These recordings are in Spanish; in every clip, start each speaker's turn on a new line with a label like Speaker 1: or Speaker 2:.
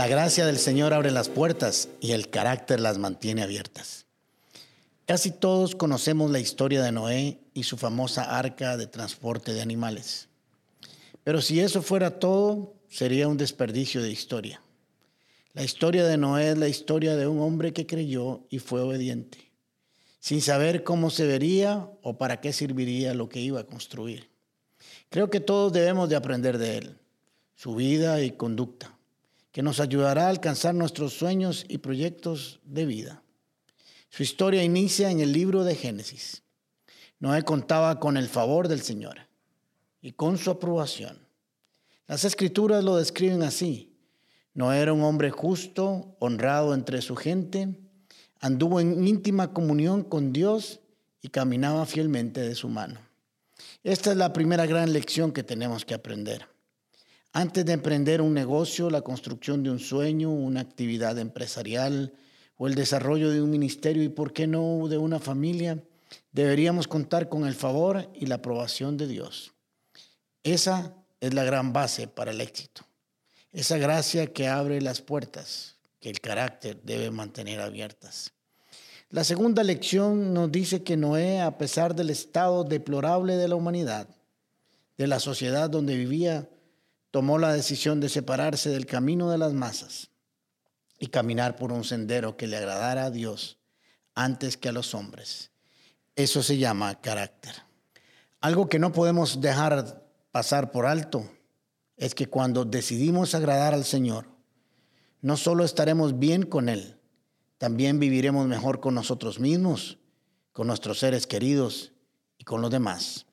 Speaker 1: La gracia del Señor abre las puertas y el carácter las mantiene abiertas. Casi todos conocemos la historia de Noé y su famosa arca de transporte de animales. Pero si eso fuera todo, sería un desperdicio de historia. La historia de Noé es la historia de un hombre que creyó y fue obediente, sin saber cómo se vería o para qué serviría lo que iba a construir. Creo que todos debemos de aprender de él, su vida y conducta, que nos ayudará a alcanzar nuestros sueños y proyectos de vida. Su historia inicia en el libro de Génesis. Noé contaba con el favor del Señor y con su aprobación. Las escrituras lo describen así. Noé era un hombre justo, honrado entre su gente, anduvo en íntima comunión con Dios y caminaba fielmente de su mano. Esta es la primera gran lección que tenemos que aprender. Antes de emprender un negocio, la construcción de un sueño, una actividad empresarial o el desarrollo de un ministerio y, por qué no, de una familia, deberíamos contar con el favor y la aprobación de Dios. Esa es la gran base para el éxito. Esa gracia que abre las puertas que el carácter debe mantener abiertas. La segunda lección nos dice que Noé, a pesar del estado deplorable de la humanidad, de la sociedad donde vivía, tomó la decisión de separarse del camino de las masas y caminar por un sendero que le agradara a Dios antes que a los hombres. Eso se llama carácter. Algo que no podemos dejar pasar por alto es que cuando decidimos agradar al Señor, no solo estaremos bien con Él, también viviremos mejor con nosotros mismos, con nuestros seres queridos y con los demás.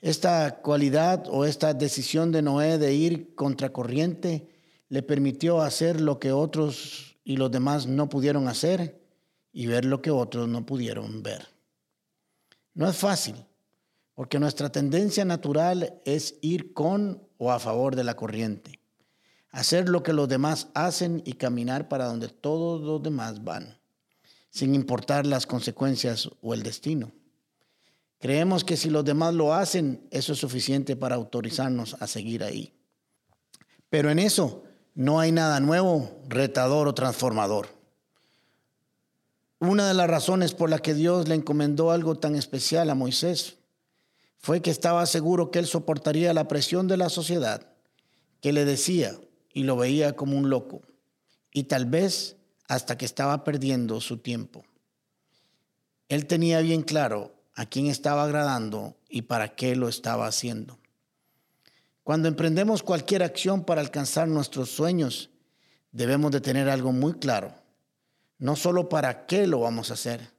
Speaker 1: Esta cualidad o esta decisión de Noé de ir contracorriente le permitió hacer lo que otros y los demás no pudieron hacer y ver lo que otros no pudieron ver. No es fácil, porque nuestra tendencia natural es ir con o a favor de la corriente, hacer lo que los demás hacen y caminar para donde todos los demás van, sin importar las consecuencias o el destino. Creemos que si los demás lo hacen, eso es suficiente para autorizarnos a seguir ahí. Pero en eso no hay nada nuevo, retador o transformador. Una de las razones por la que Dios le encomendó algo tan especial a Moisés fue que estaba seguro que él soportaría la presión de la sociedad, que le decía y lo veía como un loco, y tal vez hasta que estaba perdiendo su tiempo. Él tenía bien claro a quién estaba agradando y para qué lo estaba haciendo. Cuando emprendemos cualquier acción para alcanzar nuestros sueños, debemos de tener algo muy claro, no solo para qué lo vamos a hacer,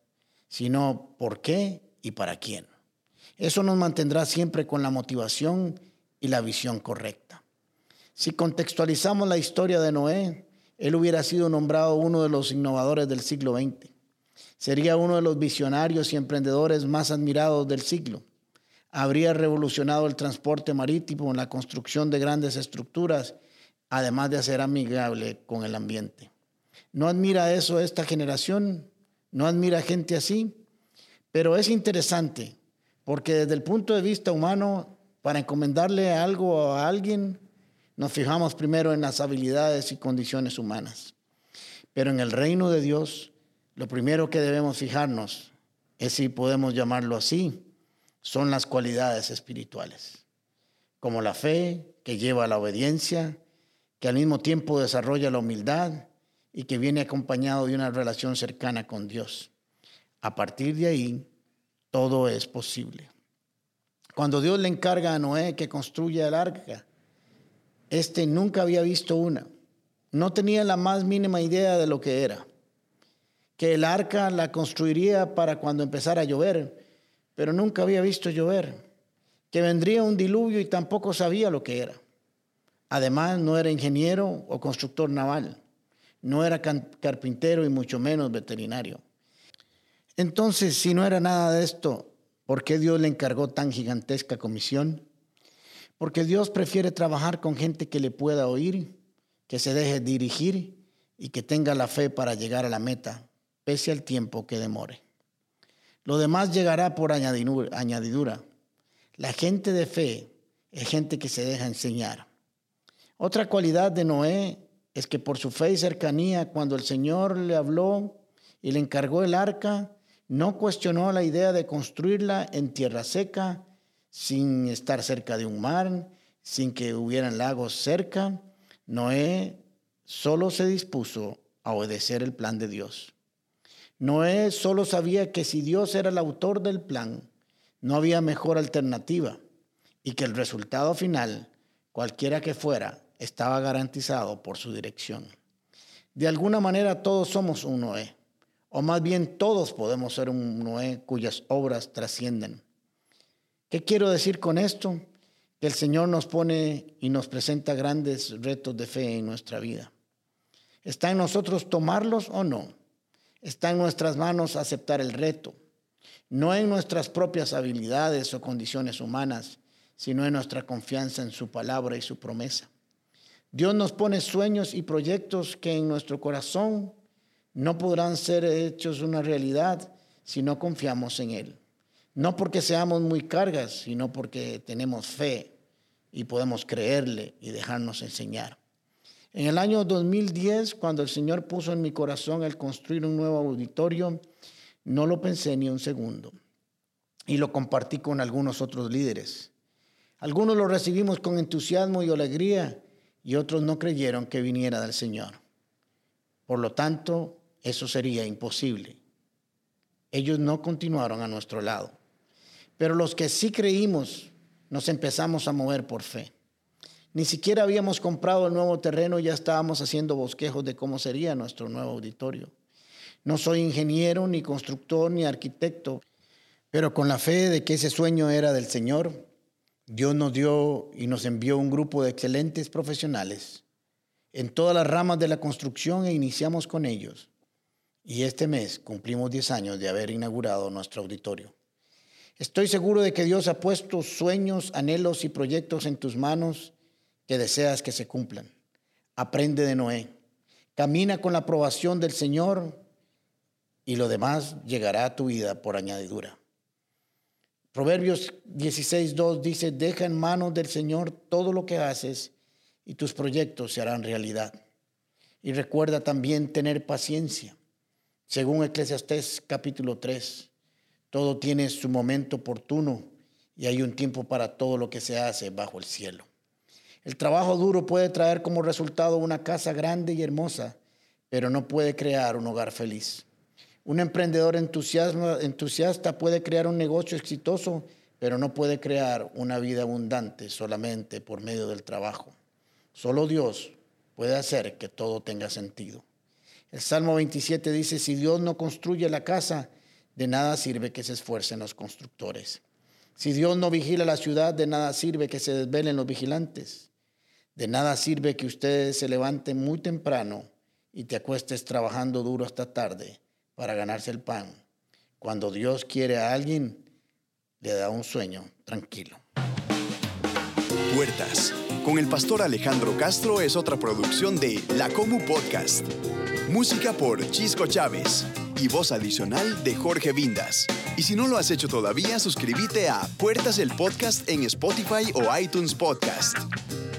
Speaker 1: sino por qué y para quién. Eso nos mantendrá siempre con la motivación y la visión correcta. Si contextualizamos la historia de Noé, él hubiera sido nombrado uno de los innovadores del siglo XX. Sería uno de los visionarios y emprendedores más admirados del siglo. Habría revolucionado el transporte marítimo en la construcción de grandes estructuras, además de ser amigable con el ambiente. ¿No admira eso esta generación? ¿No admira gente así? Pero es interesante porque desde el punto de vista humano, para encomendarle algo a alguien, nos fijamos primero en las habilidades y condiciones humanas. Pero en el reino de Dios, lo primero que debemos fijarnos es si podemos llamarlo así, son las cualidades espirituales, como la fe que lleva a la obediencia, que al mismo tiempo desarrolla la humildad y que viene acompañado de una relación cercana con Dios. A partir de ahí, todo es posible. Cuando Dios le encarga a Noé que construya el arca, este nunca había visto una. No tenía la más mínima idea de lo que era. Que el arca la construiría para cuando empezara a llover, pero nunca había visto llover. Que vendría un diluvio y tampoco sabía lo que era. Además, no era ingeniero o constructor naval. No era carpintero y mucho menos veterinario. Entonces, si no era nada de esto, ¿por qué Dios le encargó tan gigantesca comisión? Porque Dios prefiere trabajar con gente que le pueda oír, que se deje dirigir y que tenga la fe para llegar a la meta, pese al tiempo que demore. Lo demás llegará por añadidura. La gente de fe es gente que se deja enseñar. Otra cualidad de Noé es que por su fe y cercanía, cuando el Señor le habló y le encargó el arca, no cuestionó la idea de construirla en tierra seca, sin estar cerca de un mar, sin que hubieran lagos cerca. Noé solo se dispuso a obedecer el plan de Dios. Noé solo sabía que si Dios era el autor del plan, no había mejor alternativa y que el resultado final, cualquiera que fuera, estaba garantizado por su dirección. De alguna manera todos somos un Noé, o más bien todos podemos ser un Noé cuyas obras trascienden. ¿Qué quiero decir con esto? Que el Señor nos pone y nos presenta grandes retos de fe en nuestra vida. ¿Está en nosotros tomarlos o no? Está en nuestras manos aceptar el reto, no en nuestras propias habilidades o condiciones humanas, sino en nuestra confianza en su palabra y su promesa. Dios nos pone sueños y proyectos que en nuestro corazón no podrán ser hechos una realidad si no confiamos en Él. No porque seamos muy cargas, sino porque tenemos fe y podemos creerle y dejarnos enseñar. En el año 2010, cuando el Señor puso en mi corazón el construir un nuevo auditorio, no lo pensé ni un segundo y lo compartí con algunos otros líderes. Algunos lo recibimos con entusiasmo y alegría y otros no creyeron que viniera del Señor. Por lo tanto, eso sería imposible. Ellos no continuaron a nuestro lado. Pero los que sí creímos, nos empezamos a mover por fe. Ni siquiera habíamos comprado el nuevo terreno ya estábamos haciendo bosquejos de cómo sería nuestro nuevo auditorio. No soy ingeniero, ni constructor, ni arquitecto, pero con la fe de que ese sueño era del Señor, Dios nos dio y nos envió un grupo de excelentes profesionales en todas las ramas de la construcción e iniciamos con ellos. Y este mes cumplimos 10 años de haber inaugurado nuestro auditorio. Estoy seguro de que Dios ha puesto sueños, anhelos y proyectos en tus manos que deseas que se cumplan. Aprende de Noé. Camina con la aprobación del Señor y lo demás llegará a tu vida por añadidura. Proverbios 16.2 dice, deja en manos del Señor todo lo que haces y tus proyectos se harán realidad. Y recuerda también tener paciencia. Según Eclesiastés capítulo 3, todo tiene su momento oportuno y hay un tiempo para todo lo que se hace bajo el cielo. El trabajo duro puede traer como resultado una casa grande y hermosa, pero no puede crear un hogar feliz. Un emprendedor entusiasta puede crear un negocio exitoso, pero no puede crear una vida abundante solamente por medio del trabajo. Solo Dios puede hacer que todo tenga sentido. El Salmo 27 dice, si Dios no construye la casa, de nada sirve que se esfuercen los constructores. Si Dios no vigila la ciudad, de nada sirve que se desvelen los vigilantes. De nada sirve que ustedes se levanten muy temprano y te acuestes trabajando duro hasta tarde para ganarse el pan. Cuando Dios quiere a alguien, le da un sueño tranquilo.
Speaker 2: Puertas. Con el pastor Alejandro Castro es otra producción de La Comu Podcast. Música por Chisco Chávez y voz adicional de Jorge Vindas. Y si no lo has hecho todavía, suscríbete a Puertas el Podcast en Spotify o iTunes Podcast.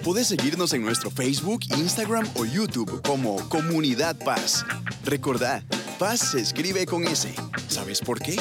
Speaker 2: Puedes seguirnos en nuestro Facebook, Instagram o YouTube como Comunidad Paz. Recordá, Paz se escribe con S. ¿Sabes por qué?